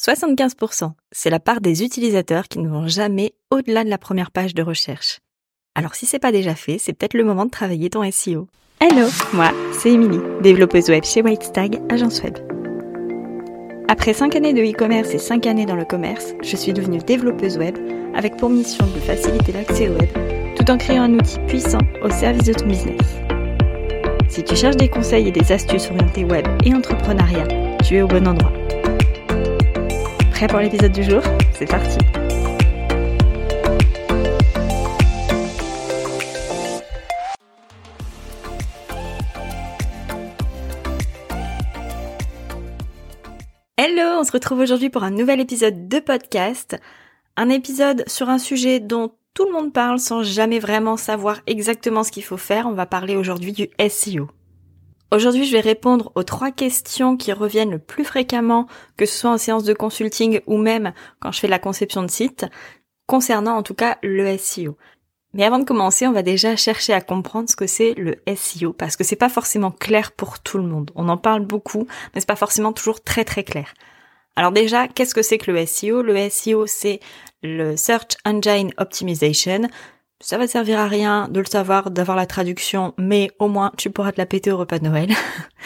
75%, c'est la part des utilisateurs qui ne vont jamais au-delà de la première page de recherche. Alors si c'est pas déjà fait, c'est peut-être le moment de travailler ton SEO. Hello, moi, c'est Émilie, développeuse web chez Whitestag, agence web. Après 5 années de e-commerce et 5 années dans le commerce, je suis devenue développeuse web avec pour mission de faciliter l'accès au web tout en créant un outil puissant au service de ton business. Si tu cherches des conseils et des astuces orientées web et entrepreneuriat, tu es au bon endroit. Prêt pour l'épisode du jour C'est parti Hello, on se retrouve aujourd'hui pour un nouvel épisode de podcast. Un épisode sur un sujet dont tout le monde parle sans jamais vraiment savoir exactement ce qu'il faut faire. On va parler aujourd'hui du SEO. Aujourd'hui, je vais répondre aux trois questions qui reviennent le plus fréquemment, que ce soit en séance de consulting ou même quand je fais la conception de site, concernant en tout cas le SEO. Mais avant de commencer, on va déjà chercher à comprendre ce que c'est le SEO parce que c'est pas forcément clair pour tout le monde. On en parle beaucoup, mais c'est pas forcément toujours très très clair. Alors déjà, qu'est-ce que c'est que le SEO Le SEO, c'est le Search Engine Optimization. Ça va servir à rien de le savoir, d'avoir la traduction, mais au moins tu pourras te la péter au repas de Noël.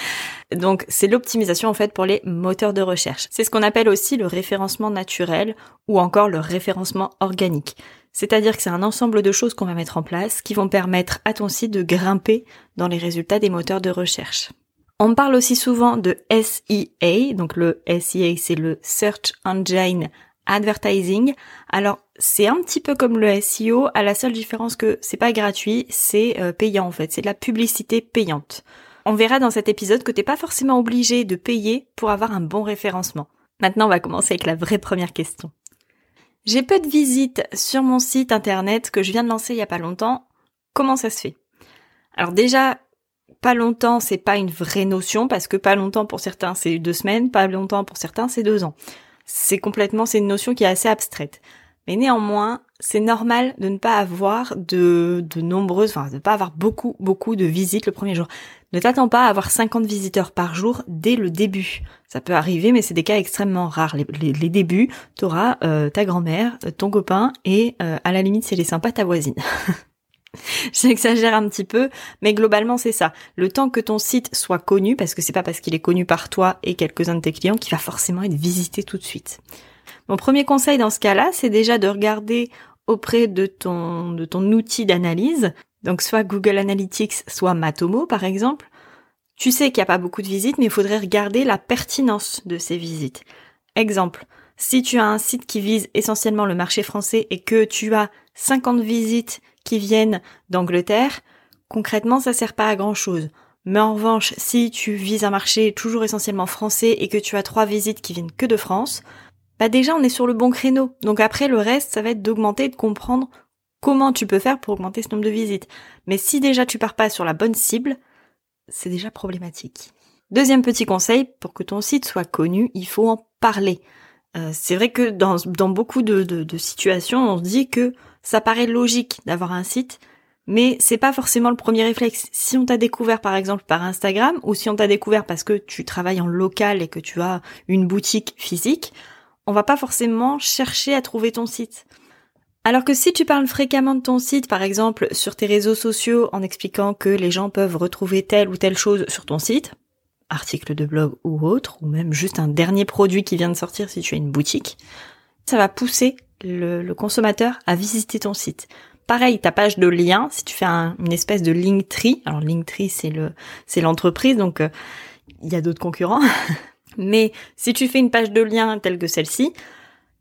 Donc c'est l'optimisation en fait pour les moteurs de recherche. C'est ce qu'on appelle aussi le référencement naturel ou encore le référencement organique. C'est-à-dire que c'est un ensemble de choses qu'on va mettre en place qui vont permettre à ton site de grimper dans les résultats des moteurs de recherche. On parle aussi souvent de SEA, donc le SEA c'est le Search Engine Advertising. Alors c'est un petit peu comme le SEO, à la seule différence que c'est pas gratuit, c'est euh, payant en fait, c'est de la publicité payante. On verra dans cet épisode que t'es pas forcément obligé de payer pour avoir un bon référencement. Maintenant on va commencer avec la vraie première question. J'ai peu de visites sur mon site internet que je viens de lancer il y a pas longtemps. Comment ça se fait? Alors déjà, pas longtemps, c'est pas une vraie notion parce que pas longtemps pour certains c'est deux semaines, pas longtemps pour certains c'est deux ans. C'est complètement, c'est une notion qui est assez abstraite. Mais néanmoins, c'est normal de ne pas avoir de, de nombreuses, enfin, de pas avoir beaucoup, beaucoup de visites le premier jour. Ne t'attends pas à avoir 50 visiteurs par jour dès le début. Ça peut arriver, mais c'est des cas extrêmement rares. Les, les, débuts, t'auras euh, ta grand-mère, ton copain et euh, à la limite, c'est les sympas, ta voisine. J'exagère un petit peu, mais globalement c'est ça. Le temps que ton site soit connu, parce que c'est pas parce qu'il est connu par toi et quelques-uns de tes clients qu'il va forcément être visité tout de suite. Mon premier conseil dans ce cas-là, c'est déjà de regarder auprès de ton, de ton outil d'analyse, donc soit Google Analytics, soit Matomo par exemple. Tu sais qu'il n'y a pas beaucoup de visites, mais il faudrait regarder la pertinence de ces visites. Exemple, si tu as un site qui vise essentiellement le marché français et que tu as 50 visites qui viennent d'Angleterre, concrètement, ça sert pas à grand chose. Mais en revanche, si tu vises un marché toujours essentiellement français et que tu as trois visites qui viennent que de France, bah déjà on est sur le bon créneau. Donc après le reste, ça va être d'augmenter et de comprendre comment tu peux faire pour augmenter ce nombre de visites. Mais si déjà tu pars pas sur la bonne cible, c'est déjà problématique. Deuxième petit conseil, pour que ton site soit connu, il faut en parler. Euh, c'est vrai que dans, beaucoup de, de, situations, on se dit que ça paraît logique d'avoir un site, mais c'est pas forcément le premier réflexe. Si on t'a découvert par exemple par Instagram, ou si on t'a découvert parce que tu travailles en local et que tu as une boutique physique, on va pas forcément chercher à trouver ton site. Alors que si tu parles fréquemment de ton site, par exemple sur tes réseaux sociaux, en expliquant que les gens peuvent retrouver telle ou telle chose sur ton site, article de blog ou autre, ou même juste un dernier produit qui vient de sortir si tu as une boutique, ça va pousser le, consommateur à visiter ton site. Pareil, ta page de lien, si tu fais une espèce de Linktree, alors Linktree c'est le c'est l'entreprise, donc euh, il y a d'autres concurrents, mais si tu fais une page de lien telle que celle-ci,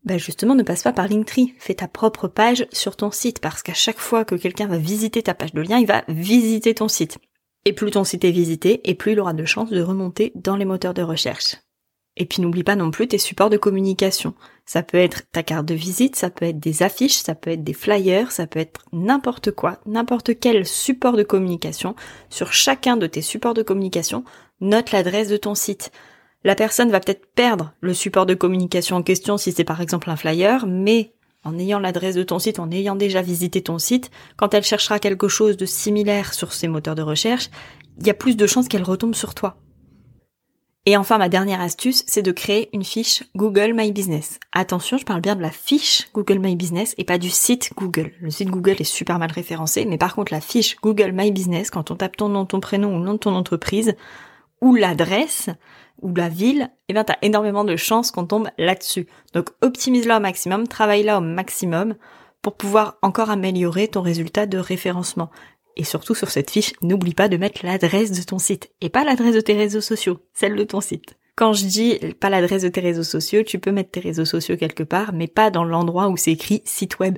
bah justement ne passe pas par Linktree, fais ta propre page sur ton site, parce qu'à chaque fois que quelqu'un va visiter ta page de lien, il va visiter ton site. Et plus ton site est visité, et plus il aura de chances de remonter dans les moteurs de recherche. Et puis n'oublie pas non plus tes supports de communication. Ça peut être ta carte de visite, ça peut être des affiches, ça peut être des flyers, ça peut être n'importe quoi, n'importe quel support de communication. Sur chacun de tes supports de communication, note l'adresse de ton site. La personne va peut-être perdre le support de communication en question si c'est par exemple un flyer, mais en ayant l'adresse de ton site, en ayant déjà visité ton site, quand elle cherchera quelque chose de similaire sur ces moteurs de recherche, il y a plus de chances qu'elle retombe sur toi. Et enfin, ma dernière astuce, c'est de créer une fiche Google My Business. Attention, je parle bien de la fiche Google My Business et pas du site Google. Le site Google est super mal référencé, mais par contre, la fiche Google My Business, quand on tape ton nom, ton prénom ou le nom de ton entreprise, ou l'adresse, ou la ville, eh bien, t'as énormément de chances qu'on tombe là-dessus. Donc, optimise-la au maximum, travaille-la au maximum pour pouvoir encore améliorer ton résultat de référencement. Et surtout sur cette fiche, n'oublie pas de mettre l'adresse de ton site et pas l'adresse de tes réseaux sociaux, celle de ton site. Quand je dis pas l'adresse de tes réseaux sociaux, tu peux mettre tes réseaux sociaux quelque part, mais pas dans l'endroit où c'est écrit site web.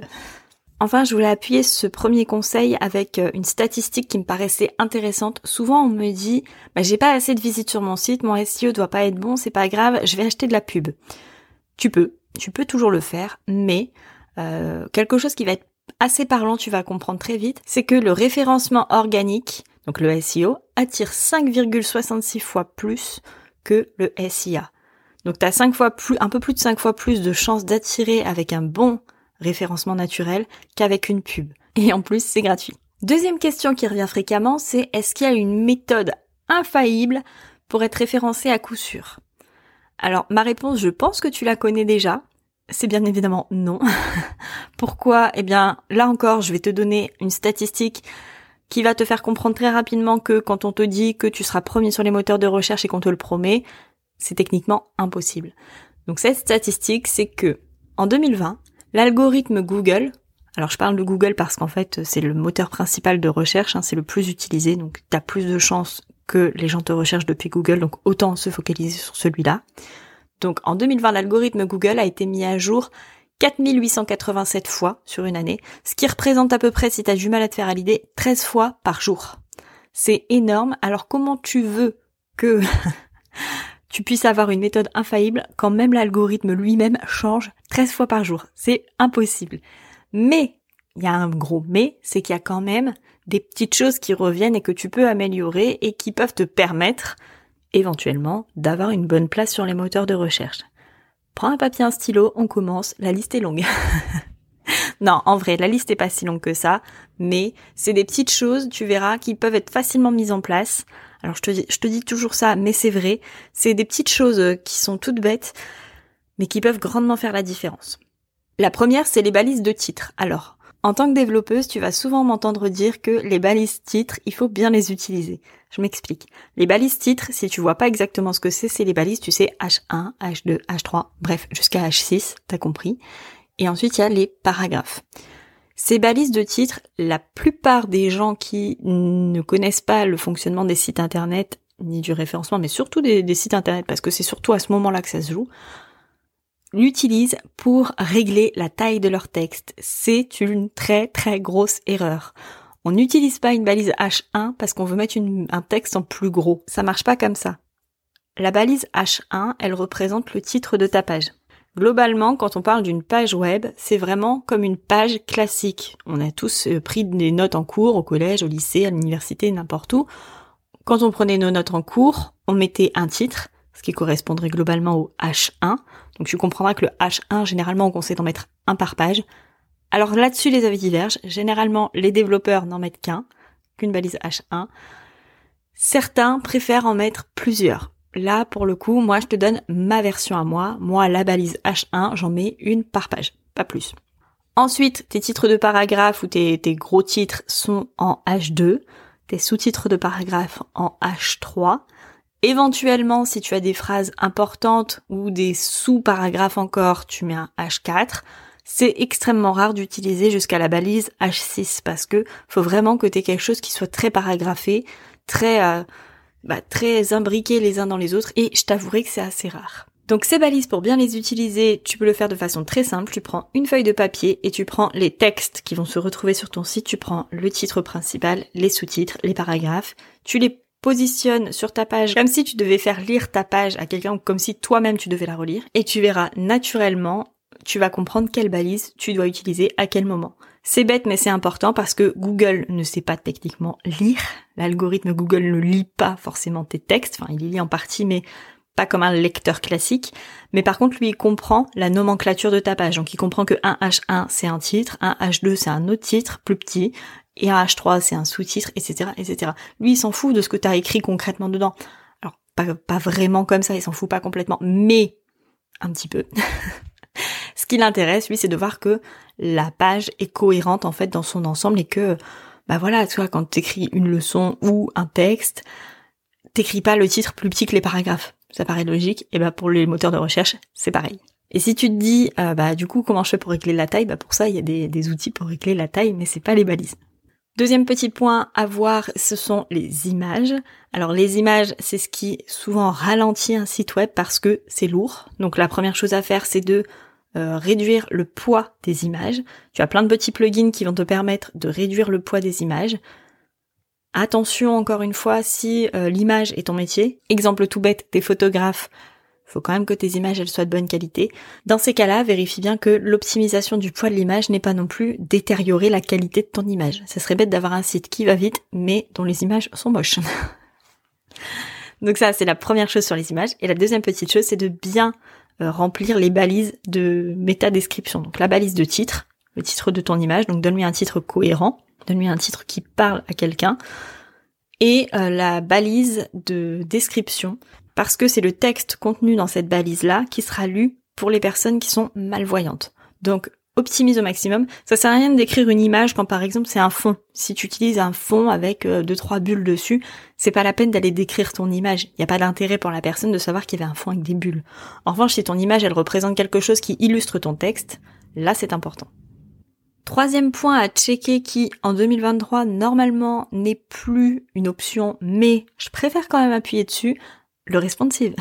Enfin, je voulais appuyer ce premier conseil avec euh, une statistique qui me paraissait intéressante. Souvent, on me dit, bah, j'ai pas assez de visites sur mon site, mon SEO doit pas être bon, c'est pas grave, je vais acheter de la pub. Tu peux, tu peux toujours le faire, mais euh, quelque chose qui va être assez parlant, tu vas comprendre très vite, c'est que le référencement organique, donc le SEO, attire 5,66 fois plus que le SIA. Donc tu as 5 fois plus, un peu plus de 5 fois plus de chances d'attirer avec un bon référencement naturel qu'avec une pub. Et en plus, c'est gratuit. Deuxième question qui revient fréquemment, c'est est-ce qu'il y a une méthode infaillible pour être référencé à coup sûr? Alors, ma réponse, je pense que tu la connais déjà. C'est bien évidemment non. Pourquoi? Eh bien, là encore, je vais te donner une statistique qui va te faire comprendre très rapidement que quand on te dit que tu seras premier sur les moteurs de recherche et qu'on te le promet, c'est techniquement impossible. Donc cette statistique, c'est que en 2020, l'algorithme Google, alors je parle de Google parce qu'en fait c'est le moteur principal de recherche, hein, c'est le plus utilisé, donc tu as plus de chances que les gens te recherchent depuis Google, donc autant se focaliser sur celui-là. Donc en 2020, l'algorithme Google a été mis à jour 4887 fois sur une année, ce qui représente à peu près, si tu as du mal à te faire à l'idée, 13 fois par jour. C'est énorme. Alors comment tu veux que tu puisses avoir une méthode infaillible quand même l'algorithme lui-même change 13 fois par jour? C'est impossible. Mais, il y a un gros mais, c'est qu'il y a quand même des petites choses qui reviennent et que tu peux améliorer et qui peuvent te permettre éventuellement d'avoir une bonne place sur les moteurs de recherche. Prends un papier, un stylo, on commence, la liste est longue. non, en vrai, la liste est pas si longue que ça, mais c'est des petites choses, tu verras, qui peuvent être facilement mises en place. Alors je te dis, toujours ça, mais c'est vrai, c'est des petites choses euh, qui sont toutes bêtes, mais qui peuvent grandement faire la différence. La première, c'est les balises de titre. Alors, en tant que développeuse, tu vas souvent m'entendre dire que les balises titres, il faut bien les utiliser. Je m'explique. Les balises titres, si tu vois pas exactement ce que c'est, c'est les balises, tu sais, H1, H2, H3, bref, jusqu'à H6, t'as compris. Et ensuite, il y a les paragraphes. Ces balises de titres, la plupart des gens qui ne connaissent pas le fonctionnement des sites internet, ni du référencement, mais surtout des, des sites internet, parce que c'est surtout à ce moment-là que ça se joue, l'utilisent pour régler la taille de leur texte. C'est une très très grosse erreur. On n'utilise pas une balise H1 parce qu'on veut mettre un texte en plus gros. Ça marche pas comme ça. La balise H1, elle représente le titre de ta page. Globalement, quand on parle d'une page web, c'est vraiment comme une page classique. On a tous euh, pris des notes en cours au collège, au lycée, à l'université, n'importe où. Quand on prenait nos notes en cours, on mettait un titre, ce qui correspondrait globalement au H1. Donc tu comprendras que le H1, généralement, on conseille d'en mettre un par page. Alors là-dessus, les avis divergent. Généralement, les développeurs n'en mettent qu'un, qu'une balise H1. Certains préfèrent en mettre plusieurs. Là, pour le coup, moi, je te donne ma version à moi. Moi, la balise H1, j'en mets une par page, pas plus. Ensuite, tes titres de paragraphe ou tes, gros titres sont en H2, tes sous-titres de paragraphe en H3, Éventuellement, si tu as des phrases importantes ou des sous-paragraphes encore, tu mets un H4. C'est extrêmement rare d'utiliser jusqu'à la balise H6 parce que faut vraiment que tu aies quelque chose qui soit très paragraphé, très euh, bah, très imbriqué les uns dans les autres et je t'avouerai que c'est assez rare. Donc ces balises, pour bien les utiliser, tu peux le faire de façon très simple. Tu prends une feuille de papier et tu prends les textes qui vont se retrouver sur ton site. Tu prends le titre principal, les sous-titres, les paragraphes. Tu les positionne sur ta page comme si tu devais faire lire ta page à quelqu'un ou comme si toi-même tu devais la relire et tu verras naturellement, tu vas comprendre quelle balise tu dois utiliser à quel moment. C'est bête mais c'est important parce que Google ne sait pas techniquement lire. L'algorithme Google ne lit pas forcément tes textes, enfin il lit en partie mais pas comme un lecteur classique, mais par contre lui il comprend la nomenclature de ta page. Donc il comprend que un H1 c'est un titre, un H2 c'est un autre titre plus petit, et un H3 c'est un sous-titre, etc., etc. Lui il s'en fout de ce que tu as écrit concrètement dedans. Alors pas, vraiment comme ça, il s'en fout pas complètement, mais un petit peu. Ce qui l'intéresse, lui, c'est de voir que la page est cohérente en fait dans son ensemble et que, bah voilà, tu vois, quand t'écris une leçon ou un texte, t'écris pas le titre plus petit que les paragraphes. Ça paraît logique. Et bah pour les moteurs de recherche, c'est pareil. Et si tu te dis, euh, bah du coup, comment je fais pour régler la taille? Bah pour ça, il y a des, des outils pour régler la taille, mais c'est pas les balises. Deuxième petit point à voir, ce sont les images. Alors les images, c'est ce qui souvent ralentit un site web parce que c'est lourd. Donc la première chose à faire, c'est de euh, réduire le poids des images. Tu as plein de petits plugins qui vont te permettre de réduire le poids des images. Attention encore une fois, si euh, l'image est ton métier, exemple tout bête, des photographes, faut quand même que tes images elles soient de bonne qualité. Dans ces cas-là, vérifie bien que l'optimisation du poids de l'image n'est pas non plus détériorer la qualité de ton image. Ça serait bête d'avoir un site qui va vite, mais dont les images sont moches. Donc ça, c'est la première chose sur les images. Et la deuxième petite chose, c'est de bien euh, remplir les balises de métadescription. Donc la balise de titre, le titre de ton image, donc donne-lui un titre cohérent, donne-lui un titre qui parle à quelqu'un, et euh, la balise de description, parce que c'est le texte contenu dans cette balise-là qui sera lu pour les personnes qui sont malvoyantes. Donc optimise au maximum. Ça sert à rien d'écrire une image quand par exemple c'est un fond. Si tu utilises un fond avec euh, deux trois bulles dessus, c'est pas la peine d'aller décrire ton image. Il n'y a pas d'intérêt pour la personne de savoir qu'il y avait un fond avec des bulles. En revanche, si ton image elle représente quelque chose qui illustre ton texte, là c'est important. Troisième point à checker qui, en 2023, normalement n'est plus une option, mais je préfère quand même appuyer dessus, le responsive.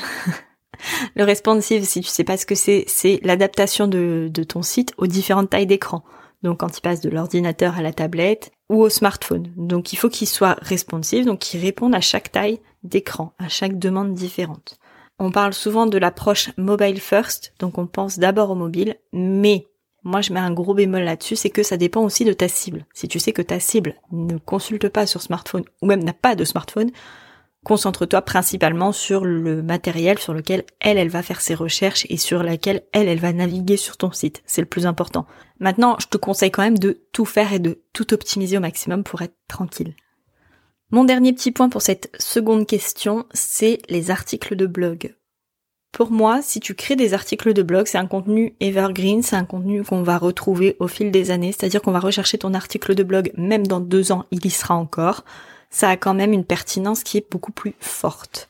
le responsive, si tu sais pas ce que c'est, c'est l'adaptation de, de ton site aux différentes tailles d'écran. Donc quand il passe de l'ordinateur à la tablette ou au smartphone. Donc il faut qu'il soit responsive, donc qu'il réponde à chaque taille d'écran, à chaque demande différente. On parle souvent de l'approche mobile first, donc on pense d'abord au mobile, mais moi, je mets un gros bémol là-dessus, c'est que ça dépend aussi de ta cible. Si tu sais que ta cible ne consulte pas sur smartphone, ou même n'a pas de smartphone, concentre-toi principalement sur le matériel sur lequel elle, elle va faire ses recherches et sur laquelle elle, elle va naviguer sur ton site. C'est le plus important. Maintenant, je te conseille quand même de tout faire et de tout optimiser au maximum pour être tranquille. Mon dernier petit point pour cette seconde question, c'est les articles de blog. Pour moi, si tu crées des articles de blog, c'est un contenu evergreen, c'est un contenu qu'on va retrouver au fil des années, c'est-à-dire qu'on va rechercher ton article de blog, même dans deux ans, il y sera encore. Ça a quand même une pertinence qui est beaucoup plus forte.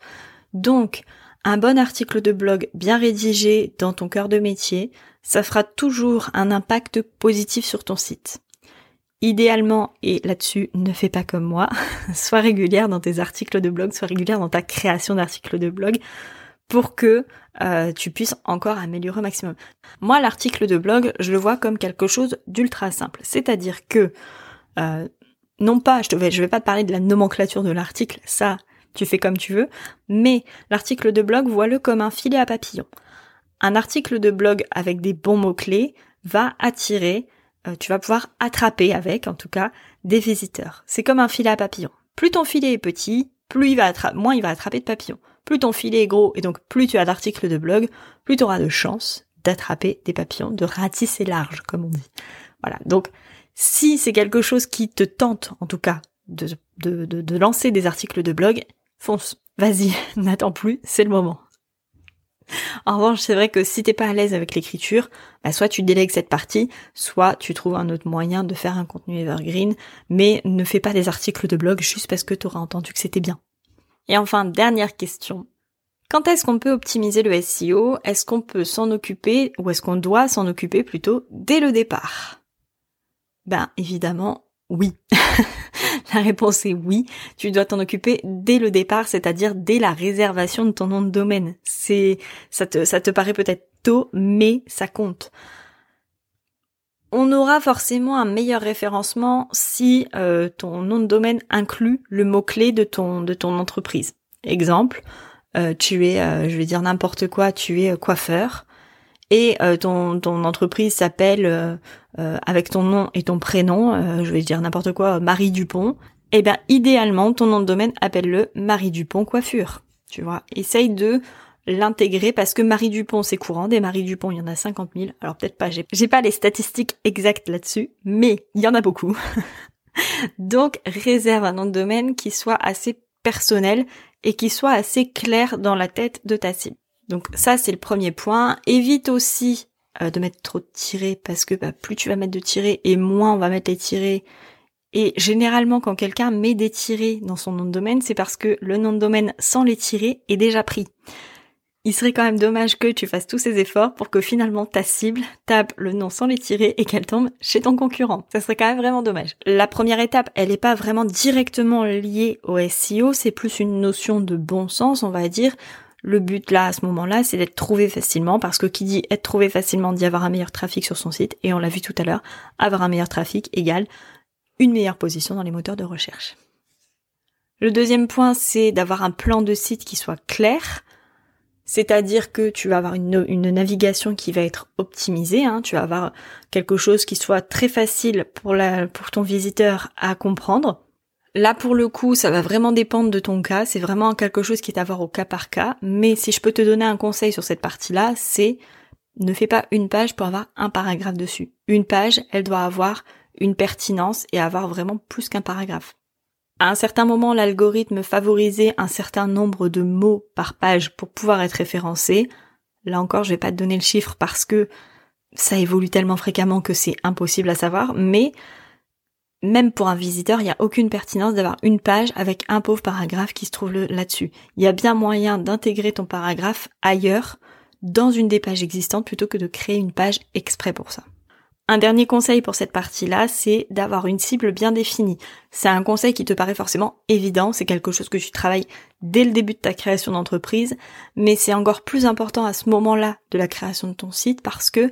Donc, un bon article de blog bien rédigé dans ton cœur de métier, ça fera toujours un impact positif sur ton site. Idéalement, et là-dessus, ne fais pas comme moi, sois régulière dans tes articles de blog, sois régulière dans ta création d'articles de blog pour que euh, tu puisses encore améliorer au maximum. Moi, l'article de blog, je le vois comme quelque chose d'ultra simple. C'est-à-dire que, euh, non pas, je, vais, je vais pas te parler de la nomenclature de l'article, ça, tu fais comme tu veux, mais l'article de blog, vois-le comme un filet à papillon. Un article de blog avec des bons mots-clés va attirer, euh, tu vas pouvoir attraper avec, en tout cas, des visiteurs. C'est comme un filet à papillon. Plus ton filet est petit, plus il va moins il va attraper de papillons. Plus ton filet est gros et donc plus tu as d'articles de blog, plus tu auras de chances d'attraper des papillons, de ratisser large, comme on dit. Voilà. Donc, si c'est quelque chose qui te tente, en tout cas, de, de, de, lancer des articles de blog, fonce. Vas-y, n'attends plus, c'est le moment. En revanche, c'est vrai que si t'es pas à l'aise avec l'écriture, bah soit tu délègues cette partie, soit tu trouves un autre moyen de faire un contenu evergreen, mais ne fais pas des articles de blog juste parce que tu auras entendu que c'était bien. Et enfin, dernière question. Quand est-ce qu'on peut optimiser le SEO Est-ce qu'on peut s'en occuper, ou est-ce qu'on doit s'en occuper plutôt dès le départ? Ben évidemment, oui. la réponse est oui. Tu dois t'en occuper dès le départ, c'est-à-dire dès la réservation de ton nom de domaine. C'est, ça te, ça te paraît peut-être tôt, mais ça compte. On aura forcément un meilleur référencement si euh, ton nom de domaine inclut le mot-clé de ton, de ton entreprise. Exemple, euh, tu es, euh, je vais dire n'importe quoi, tu es coiffeur et ton, ton entreprise s'appelle avec ton nom et ton prénom, je vais dire n'importe quoi, Marie Dupont. Eh bien, idéalement, ton nom de domaine appelle-le Marie Dupont coiffure. Tu vois, essaye de l'intégrer parce que Marie Dupont c'est courant, des Marie Dupont il y en a 50 000, alors peut-être pas, j'ai pas les statistiques exactes là-dessus, mais il y en a beaucoup. Donc réserve un nom de domaine qui soit assez personnel, et qui soit assez clair dans la tête de ta cible. Donc ça c'est le premier point. Évite aussi euh, de mettre trop de tirés parce que bah, plus tu vas mettre de tirés et moins on va mettre les tirés. Et généralement quand quelqu'un met des tirés dans son nom de domaine, c'est parce que le nom de domaine sans les tirés est déjà pris il serait quand même dommage que tu fasses tous ces efforts pour que finalement ta cible tape le nom sans les tirer et qu'elle tombe chez ton concurrent. Ça serait quand même vraiment dommage. La première étape, elle n'est pas vraiment directement liée au SEO, c'est plus une notion de bon sens, on va dire. Le but là, à ce moment-là, c'est d'être trouvé facilement, parce que qui dit être trouvé facilement dit avoir un meilleur trafic sur son site, et on l'a vu tout à l'heure, avoir un meilleur trafic égale une meilleure position dans les moteurs de recherche. Le deuxième point, c'est d'avoir un plan de site qui soit clair. C'est-à-dire que tu vas avoir une, navigation qui va être optimisée, hein. tu vas avoir quelque chose qui soit très facile pour, ton visiteur à comprendre. Là, pour le coup, ça va vraiment dépendre de ton cas, c'est vraiment quelque chose qui est à voir au cas par cas, mais si je peux te donner un conseil sur cette partie-là, c'est ne fais pas une page pour avoir un paragraphe dessus. Une page, elle doit avoir une pertinence et avoir vraiment plus qu'un paragraphe. À un certain moment, l'algorithme favorisait un certain nombre de mots par page pour pouvoir être référencé. Là encore, je vais pas te donner le chiffre parce que ça évolue tellement fréquemment que c'est impossible à savoir, mais même pour un visiteur, il n'y a aucune pertinence d'avoir une page avec un pauvre paragraphe qui se trouve là-dessus. Il y a bien moyen d'intégrer ton paragraphe ailleurs, dans une des pages existantes, plutôt que de créer une page exprès pour ça. Un dernier conseil pour cette partie-là, c'est d'avoir une cible bien définie. C'est un conseil qui te paraît forcément évident, c'est quelque chose que tu travailles dès le début de ta création d'entreprise, mais c'est encore plus important à ce moment-là de la création de ton site parce que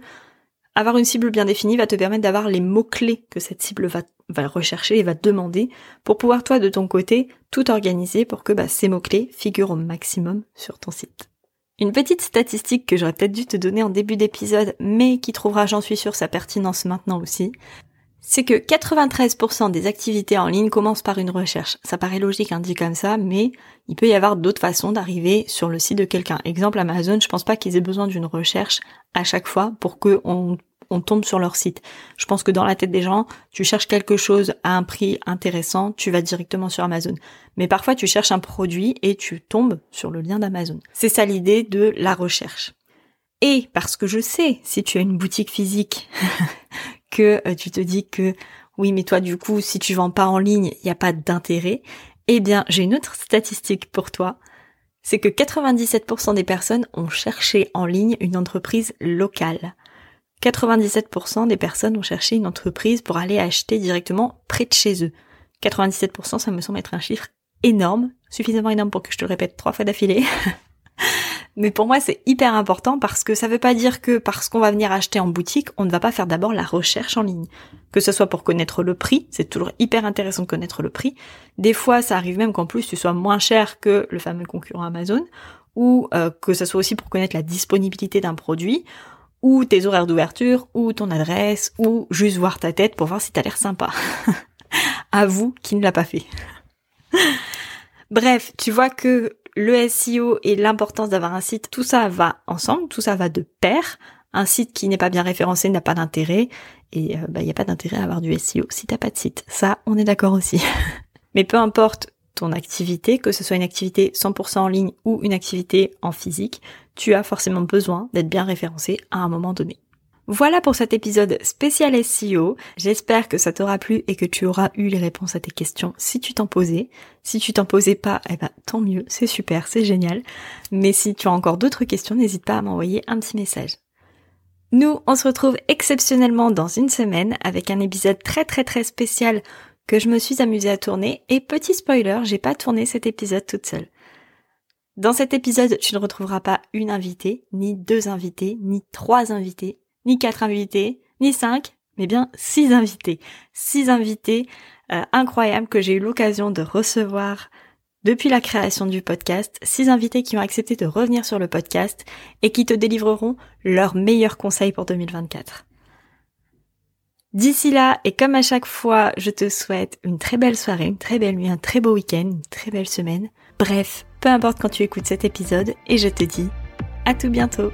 avoir une cible bien définie va te permettre d'avoir les mots-clés que cette cible va, rechercher et va demander pour pouvoir toi de ton côté tout organiser pour que bah, ces mots-clés figurent au maximum sur ton site. Une petite statistique que j'aurais peut-être dû te donner en début d'épisode, mais qui trouvera, j'en suis sûre, sa pertinence maintenant aussi, c'est que 93% des activités en ligne commencent par une recherche. Ça paraît logique, hein, dit comme ça, mais il peut y avoir d'autres façons d'arriver sur le site de quelqu'un. Exemple Amazon, je pense pas qu'ils aient besoin d'une recherche à chaque fois pour qu'on on tombe sur leur site. Je pense que dans la tête des gens, tu cherches quelque chose à un prix intéressant, tu vas directement sur Amazon. Mais parfois, tu cherches un produit et tu tombes sur le lien d'Amazon. C'est ça l'idée de la recherche. Et parce que je sais, si tu as une boutique physique, que euh, tu te dis que oui, mais toi, du coup, si tu vends pas en ligne, il n'y a pas d'intérêt. Eh bien, j'ai une autre statistique pour toi. C'est que 97% des personnes ont cherché en ligne une entreprise locale. 97% des personnes ont cherché une entreprise pour aller acheter directement près de chez eux. 97%, ça me semble être un chiffre énorme, suffisamment énorme pour que je te le répète trois fois d'affilée. Mais pour moi, c'est hyper important parce que ça veut pas dire que parce qu'on va venir acheter en boutique, on ne va pas faire d'abord la recherche en ligne. Que ce soit pour connaître le prix, c'est toujours hyper intéressant de connaître le prix. Des fois, ça arrive même qu'en plus tu sois moins cher que le fameux concurrent Amazon, ou euh, que ce soit aussi pour connaître la disponibilité d'un produit, ou tes horaires d'ouverture, ou ton adresse, ou juste voir ta tête pour voir si t'as l'air sympa. à vous qui ne l'a pas fait. Bref, tu vois que le SEO et l'importance d'avoir un site, tout ça va ensemble, tout ça va de pair. Un site qui n'est pas bien référencé n'a pas d'intérêt, et il euh, bah, n'y a pas d'intérêt à avoir du SEO si t'as pas de site. Ça, on est d'accord aussi. Mais peu importe ton activité, que ce soit une activité 100% en ligne ou une activité en physique, tu as forcément besoin d'être bien référencé à un moment donné. Voilà pour cet épisode spécial SEO. J'espère que ça t'aura plu et que tu auras eu les réponses à tes questions si tu t'en posais. Si tu t'en posais pas, eh ben tant mieux, c'est super, c'est génial. Mais si tu as encore d'autres questions, n'hésite pas à m'envoyer un petit message. Nous, on se retrouve exceptionnellement dans une semaine avec un épisode très très très spécial que je me suis amusée à tourner et petit spoiler, j'ai pas tourné cet épisode toute seule. Dans cet épisode, tu ne retrouveras pas une invitée, ni deux invités, ni trois invités, ni quatre invités, ni cinq, mais bien six invités. Six invités euh, incroyables que j'ai eu l'occasion de recevoir depuis la création du podcast. Six invités qui ont accepté de revenir sur le podcast et qui te délivreront leurs meilleurs conseils pour 2024. D'ici là, et comme à chaque fois, je te souhaite une très belle soirée, une très belle nuit, un très beau week-end, une très belle semaine. Bref, peu importe quand tu écoutes cet épisode, et je te dis à tout bientôt.